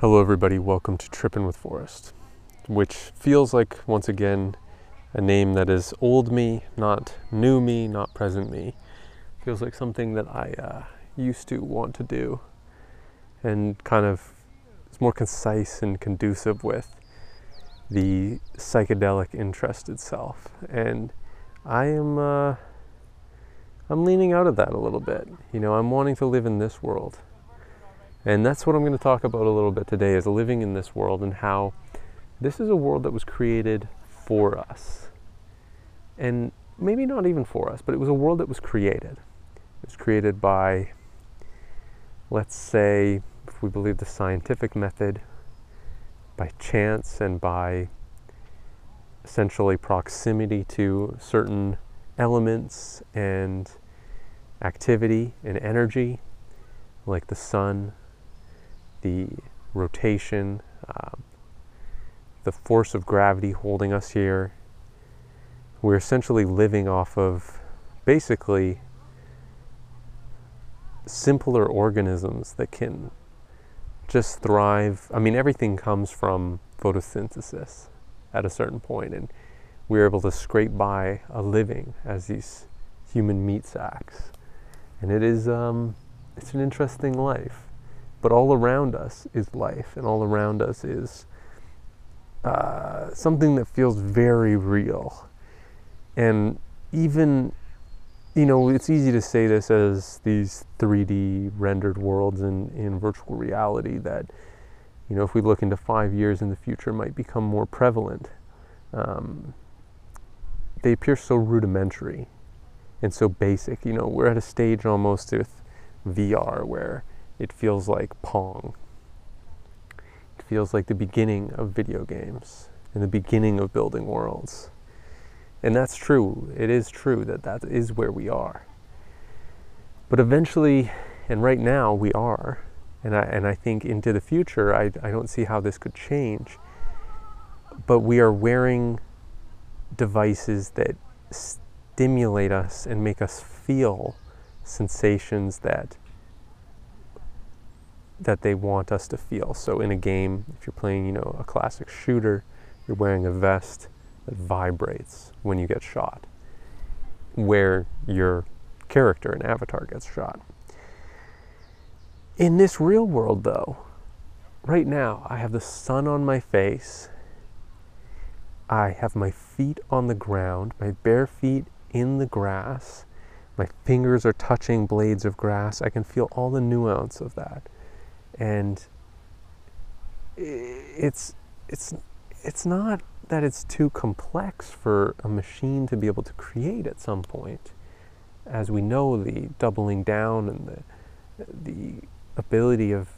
Hello, everybody. Welcome to Trippin' with Forrest, which feels like, once again, a name that is old me, not new me, not present me. Feels like something that I uh, used to want to do and kind of is more concise and conducive with the psychedelic interest itself. And I am. Uh, I'm leaning out of that a little bit. You know, I'm wanting to live in this world. And that's what I'm going to talk about a little bit today is living in this world and how this is a world that was created for us. And maybe not even for us, but it was a world that was created. It was created by, let's say, if we believe the scientific method, by chance and by essentially proximity to certain elements and activity and energy, like the sun, the rotation, uh, the force of gravity holding us here. We're essentially living off of basically simpler organisms that can just thrive. I mean, everything comes from photosynthesis at a certain point, and we're able to scrape by a living as these human meat sacks and it is um, it's an interesting life. But all around us is life, and all around us is uh, something that feels very real. And even, you know, it's easy to say this as these 3D rendered worlds in, in virtual reality that, you know, if we look into five years in the future, might become more prevalent. Um, they appear so rudimentary and so basic. You know, we're at a stage almost with VR where it feels like Pong. It feels like the beginning of video games and the beginning of building worlds. And that's true. It is true that that is where we are. But eventually, and right now, we are. And I, and I think into the future, I, I don't see how this could change. But we are wearing devices that stimulate us and make us feel sensations that that they want us to feel. So in a game, if you're playing, you know, a classic shooter, you're wearing a vest that vibrates when you get shot, where your character and avatar gets shot. In this real world though, right now I have the sun on my face. I have my feet on the ground, my bare feet in the grass. My fingers are touching blades of grass. I can feel all the nuance of that. And it's it's it's not that it's too complex for a machine to be able to create at some point. As we know, the doubling down and the the ability of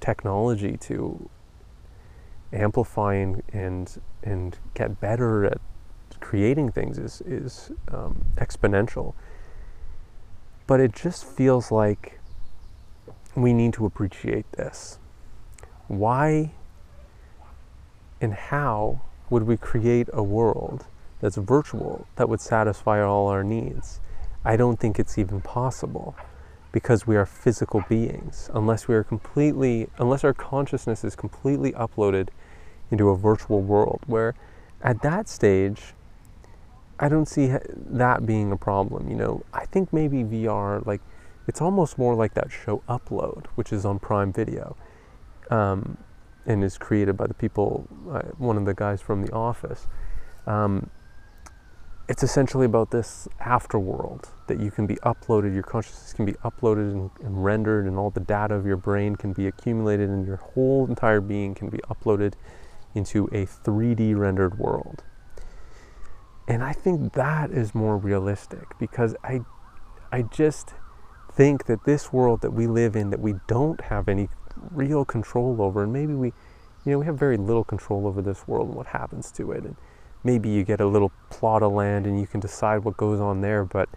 technology to amplify and, and, and get better at creating things is, is um, exponential. But it just feels like we need to appreciate this. Why and how would we create a world that's virtual that would satisfy all our needs? I don't think it's even possible because we are physical beings unless we are completely unless our consciousness is completely uploaded into a virtual world where at that stage I don't see that being a problem. You know, I think maybe VR, like, it's almost more like that show Upload, which is on Prime Video, um, and is created by the people, uh, one of the guys from The Office. Um, it's essentially about this afterworld that you can be uploaded, your consciousness can be uploaded and, and rendered, and all the data of your brain can be accumulated, and your whole entire being can be uploaded into a 3D rendered world. And I think that is more realistic because I, I just think that this world that we live in, that we don't have any real control over, and maybe we, you know, we have very little control over this world and what happens to it. And maybe you get a little plot of land and you can decide what goes on there, but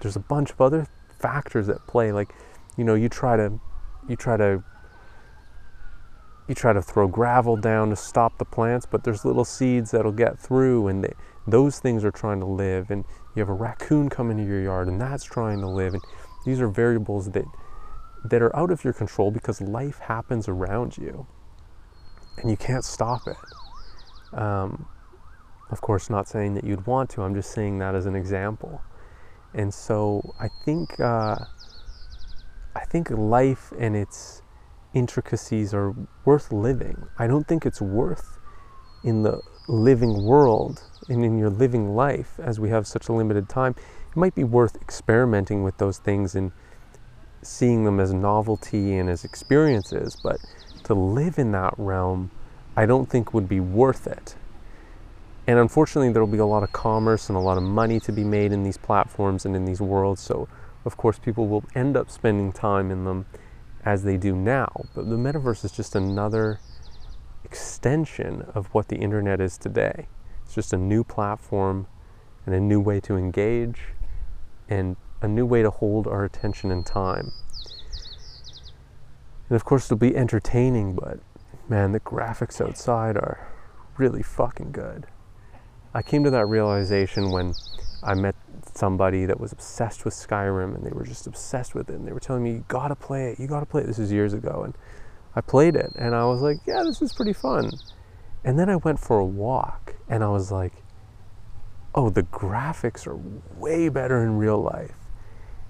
there's a bunch of other factors at play. Like, you know, you try to, you try to you try to throw gravel down to stop the plants, but there's little seeds that'll get through, and they, those things are trying to live. And you have a raccoon come into your yard, and that's trying to live. And these are variables that that are out of your control because life happens around you and you can't stop it. Um, of course, not saying that you'd want to, I'm just saying that as an example. And so I think, uh, I think life and its intricacies are worth living. I don't think it's worth in the living world and in your living life as we have such a limited time. It might be worth experimenting with those things and seeing them as novelty and as experiences, but to live in that realm, I don't think would be worth it. And unfortunately, there will be a lot of commerce and a lot of money to be made in these platforms and in these worlds. So, of course, people will end up spending time in them as they do now. But the metaverse is just another extension of what the internet is today. It's just a new platform and a new way to engage and a new way to hold our attention in time. And of course, it'll be entertaining, but man, the graphics outside are really fucking good. I came to that realization when I met somebody that was obsessed with Skyrim and they were just obsessed with it and they were telling me, you gotta play it, you gotta play it. This is years ago. And I played it and I was like, yeah, this is pretty fun. And then I went for a walk and I was like, oh, the graphics are way better in real life.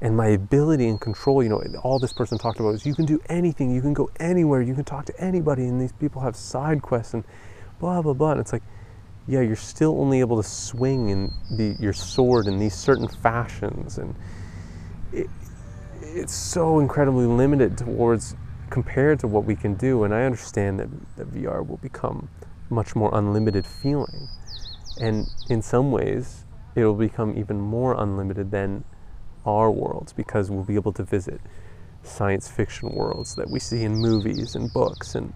And my ability and control, you know, all this person talked about is you can do anything, you can go anywhere, you can talk to anybody, and these people have side quests and blah, blah, blah. And it's like, yeah, you're still only able to swing in the, your sword in these certain fashions. And it, it's so incredibly limited towards compared to what we can do. And I understand that, that VR will become much more unlimited feeling. And in some ways, it will become even more unlimited than our worlds because we'll be able to visit science fiction worlds that we see in movies and books and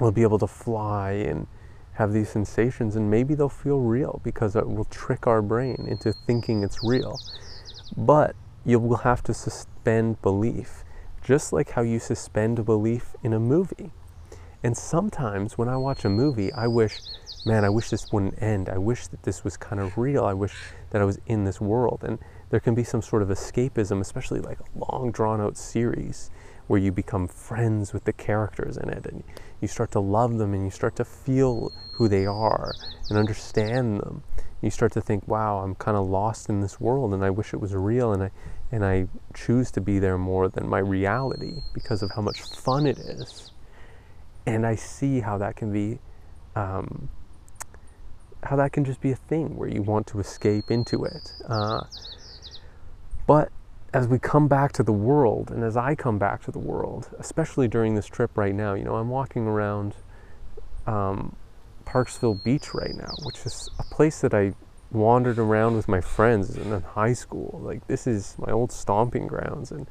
we'll be able to fly and have these sensations and maybe they'll feel real because it will trick our brain into thinking it's real. But you will have to suspend belief, just like how you suspend belief in a movie. And sometimes when I watch a movie, I wish, man, I wish this wouldn't end. I wish that this was kind of real. I wish that I was in this world. And there can be some sort of escapism, especially like a long drawn out series where you become friends with the characters in it and you start to love them and you start to feel who they are and understand them. You start to think, wow, I'm kind of lost in this world and I wish it was real and I and I choose to be there more than my reality because of how much fun it is. And I see how that can be um, how that can just be a thing where you want to escape into it. Uh, but as we come back to the world, and as I come back to the world, especially during this trip right now, you know, I'm walking around um, Parksville Beach right now, which is a place that I wandered around with my friends in high school. Like, this is my old stomping grounds, and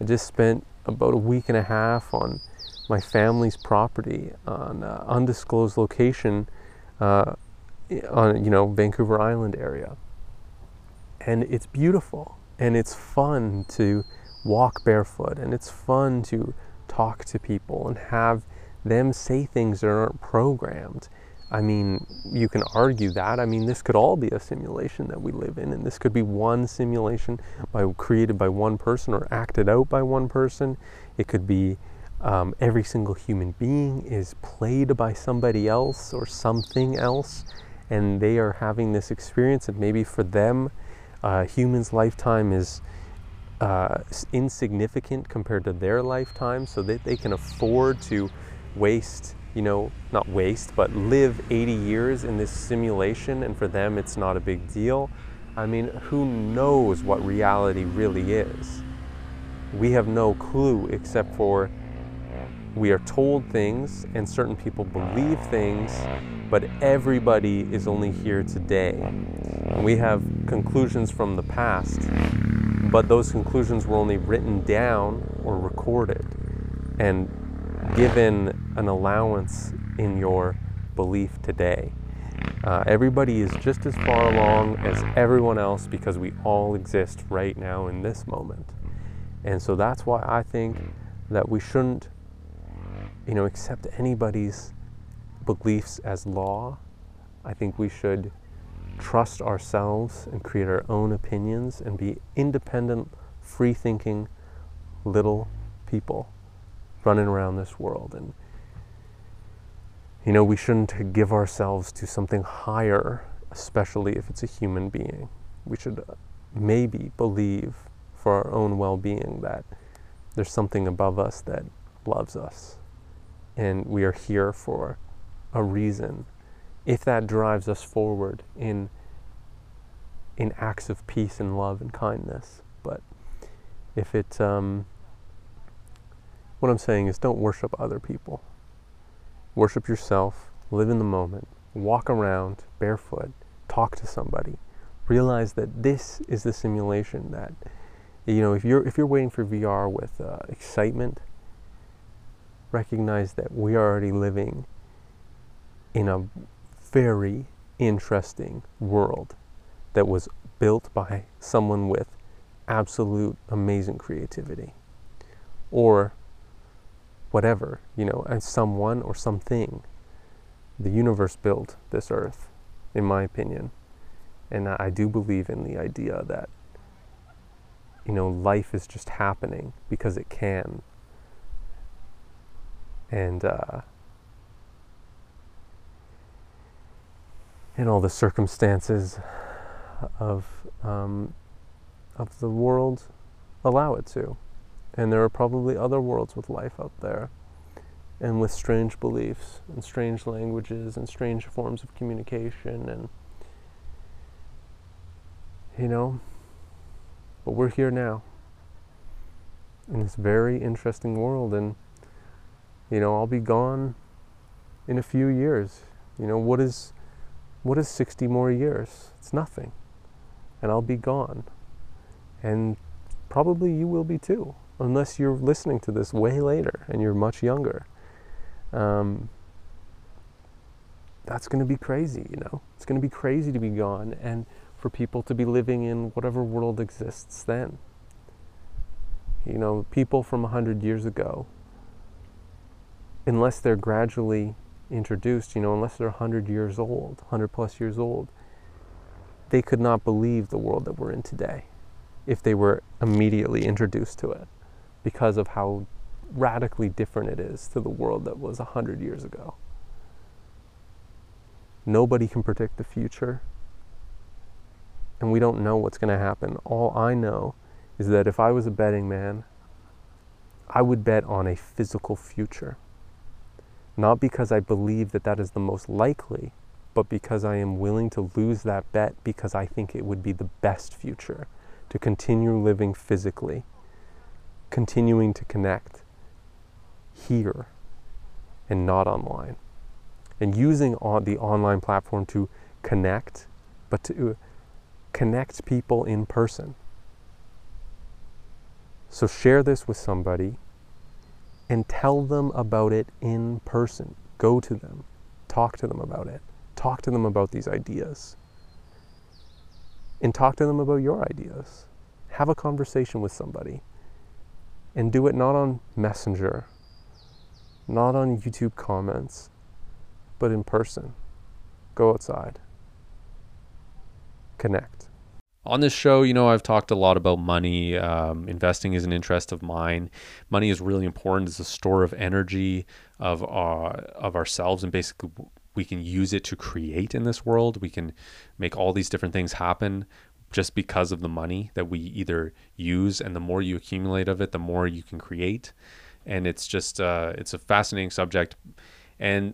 I just spent about a week and a half on my family's property on undisclosed location uh, on, you know, Vancouver Island area. And it's beautiful and it's fun to walk barefoot and it's fun to talk to people and have them say things that aren't programmed. I mean, you can argue that. I mean, this could all be a simulation that we live in, and this could be one simulation by created by one person or acted out by one person. It could be um, every single human being is played by somebody else or something else, and they are having this experience, and maybe for them, uh, human's lifetime is uh, insignificant compared to their lifetime, so that they can afford to waste, you know, not waste, but live 80 years in this simulation, and for them it's not a big deal. I mean, who knows what reality really is? We have no clue except for we are told things and certain people believe things, but everybody is only here today. And we have conclusions from the past, but those conclusions were only written down or recorded and given an allowance in your belief today. Uh, everybody is just as far along as everyone else because we all exist right now in this moment. And so that's why I think that we shouldn't you know, accept anybody's beliefs as law. I think we should trust ourselves and create our own opinions and be independent, free thinking little people running around this world. And you know we shouldn't give ourselves to something higher especially if it's a human being. We should maybe believe for our own well-being that there's something above us that loves us and we are here for a reason. If that drives us forward in in acts of peace and love and kindness. But if it um, what i'm saying is don't worship other people. Worship yourself live in the moment walk around barefoot talk to somebody. Realize that this is the simulation that you know if you're if you're waiting for VR with uh, excitement recognize that we are already living in a very interesting world that was built by someone with absolute amazing creativity or whatever you know as someone or something the universe built this earth in my opinion and I do believe in the idea that, you know, life is just happening because it can. And, uh, and all the circumstances of, um, of the world allow it to. And there are probably other worlds with life out there and with strange beliefs and strange languages and strange forms of communication and you know, but we're here now in this very interesting world, and you know, I'll be gone in a few years. You know, what is what is 60 more years? It's nothing. And I'll be gone. And probably you will be too, unless you're listening to this way later and you're much younger. Um, that's going to be crazy, you know? It's going to be crazy to be gone. And for people to be living in whatever world exists then. You know, people from 100 years ago, unless they're gradually introduced, you know, unless they're 100 years old, 100 plus years old, they could not believe the world that we're in today if they were immediately introduced to it because of how radically different it is to the world that was 100 years ago. Nobody can predict the future and we don't know what's going to happen. All I know is that if I was a betting man, I would bet on a physical future. Not because I believe that that is the most likely, but because I am willing to lose that bet because I think it would be the best future to continue living physically, continuing to connect here and not online. And using the online platform to connect, but to uh, connect people in person. So share this with somebody and tell them about it in person. Go to them, talk to them about it, talk to them about these ideas, and talk to them about your ideas. Have a conversation with somebody and do it not on Messenger, not on YouTube comments, but in person. Go outside connect. On this show, you know, I've talked a lot about money. Um, investing is an interest of mine. Money is really important. It's a store of energy of uh, of ourselves, and basically, we can use it to create in this world. We can make all these different things happen just because of the money that we either use, and the more you accumulate of it, the more you can create. And it's just uh, it's a fascinating subject, and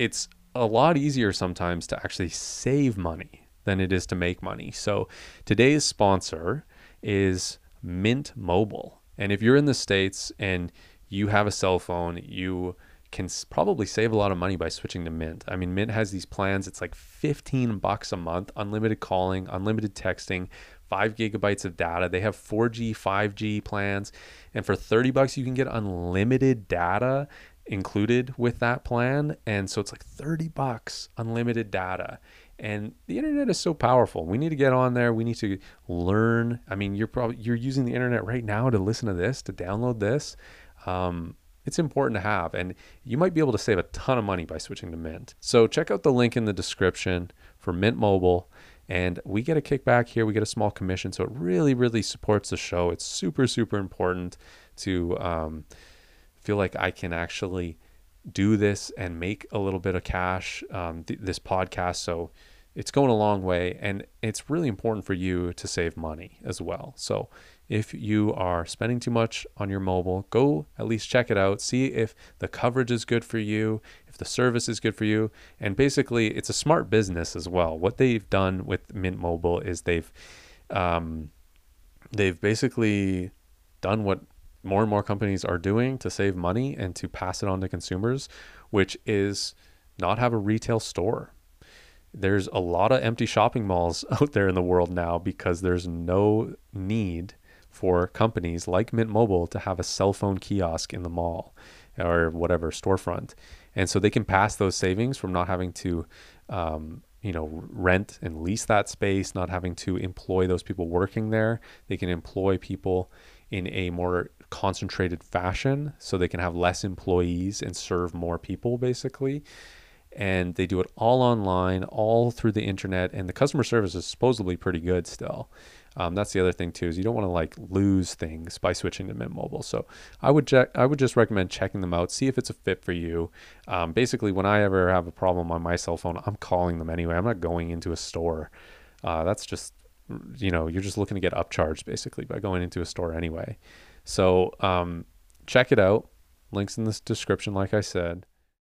it's a lot easier sometimes to actually save money than it is to make money. So today's sponsor is Mint Mobile. And if you're in the States and you have a cell phone, you can probably save a lot of money by switching to Mint. I mean, Mint has these plans. It's like 15 bucks a month, unlimited calling, unlimited texting, five gigabytes of data. They have 4G, 5G plans. And for 30 bucks, you can get unlimited data included with that plan. And so it's like 30 bucks, unlimited data. And the internet is so powerful. We need to get on there. We need to learn. I mean, you're probably you're using the internet right now to listen to this, to download this. Um, it's important to have, and you might be able to save a ton of money by switching to Mint. So check out the link in the description for Mint Mobile, and we get a kickback here. We get a small commission, so it really, really supports the show. It's super, super important to um, feel like I can actually do this and make a little bit of cash. Um, th- this podcast, so it's going a long way, and it's really important for you to save money as well. So if you are spending too much on your mobile, go at least check it out. See if the coverage is good for you, if the service is good for you. And basically, it's a smart business as well. What they've done with Mint Mobile is they've um, they've basically done what more and more companies are doing to save money and to pass it on to consumers, which is not have a retail store. There's a lot of empty shopping malls out there in the world now because there's no need for companies like Mint Mobile to have a cell phone kiosk in the mall or whatever storefront. And so they can pass those savings from not having to, um, you know, rent and lease that space, not having to employ those people working there. They can employ people in a more concentrated fashion so they can have less employees and serve more people basically and they do it all online all through the internet and the customer service is supposedly pretty good still um, that's the other thing too is you don't want to like lose things by switching to Mint Mobile. So I would check. I would just recommend checking them out, see if it's a fit for you. Um, basically, when I ever have a problem on my cell phone, I'm calling them anyway. I'm not going into a store. Uh, that's just you know you're just looking to get upcharged basically by going into a store anyway. So um, check it out. Links in the description, like I said.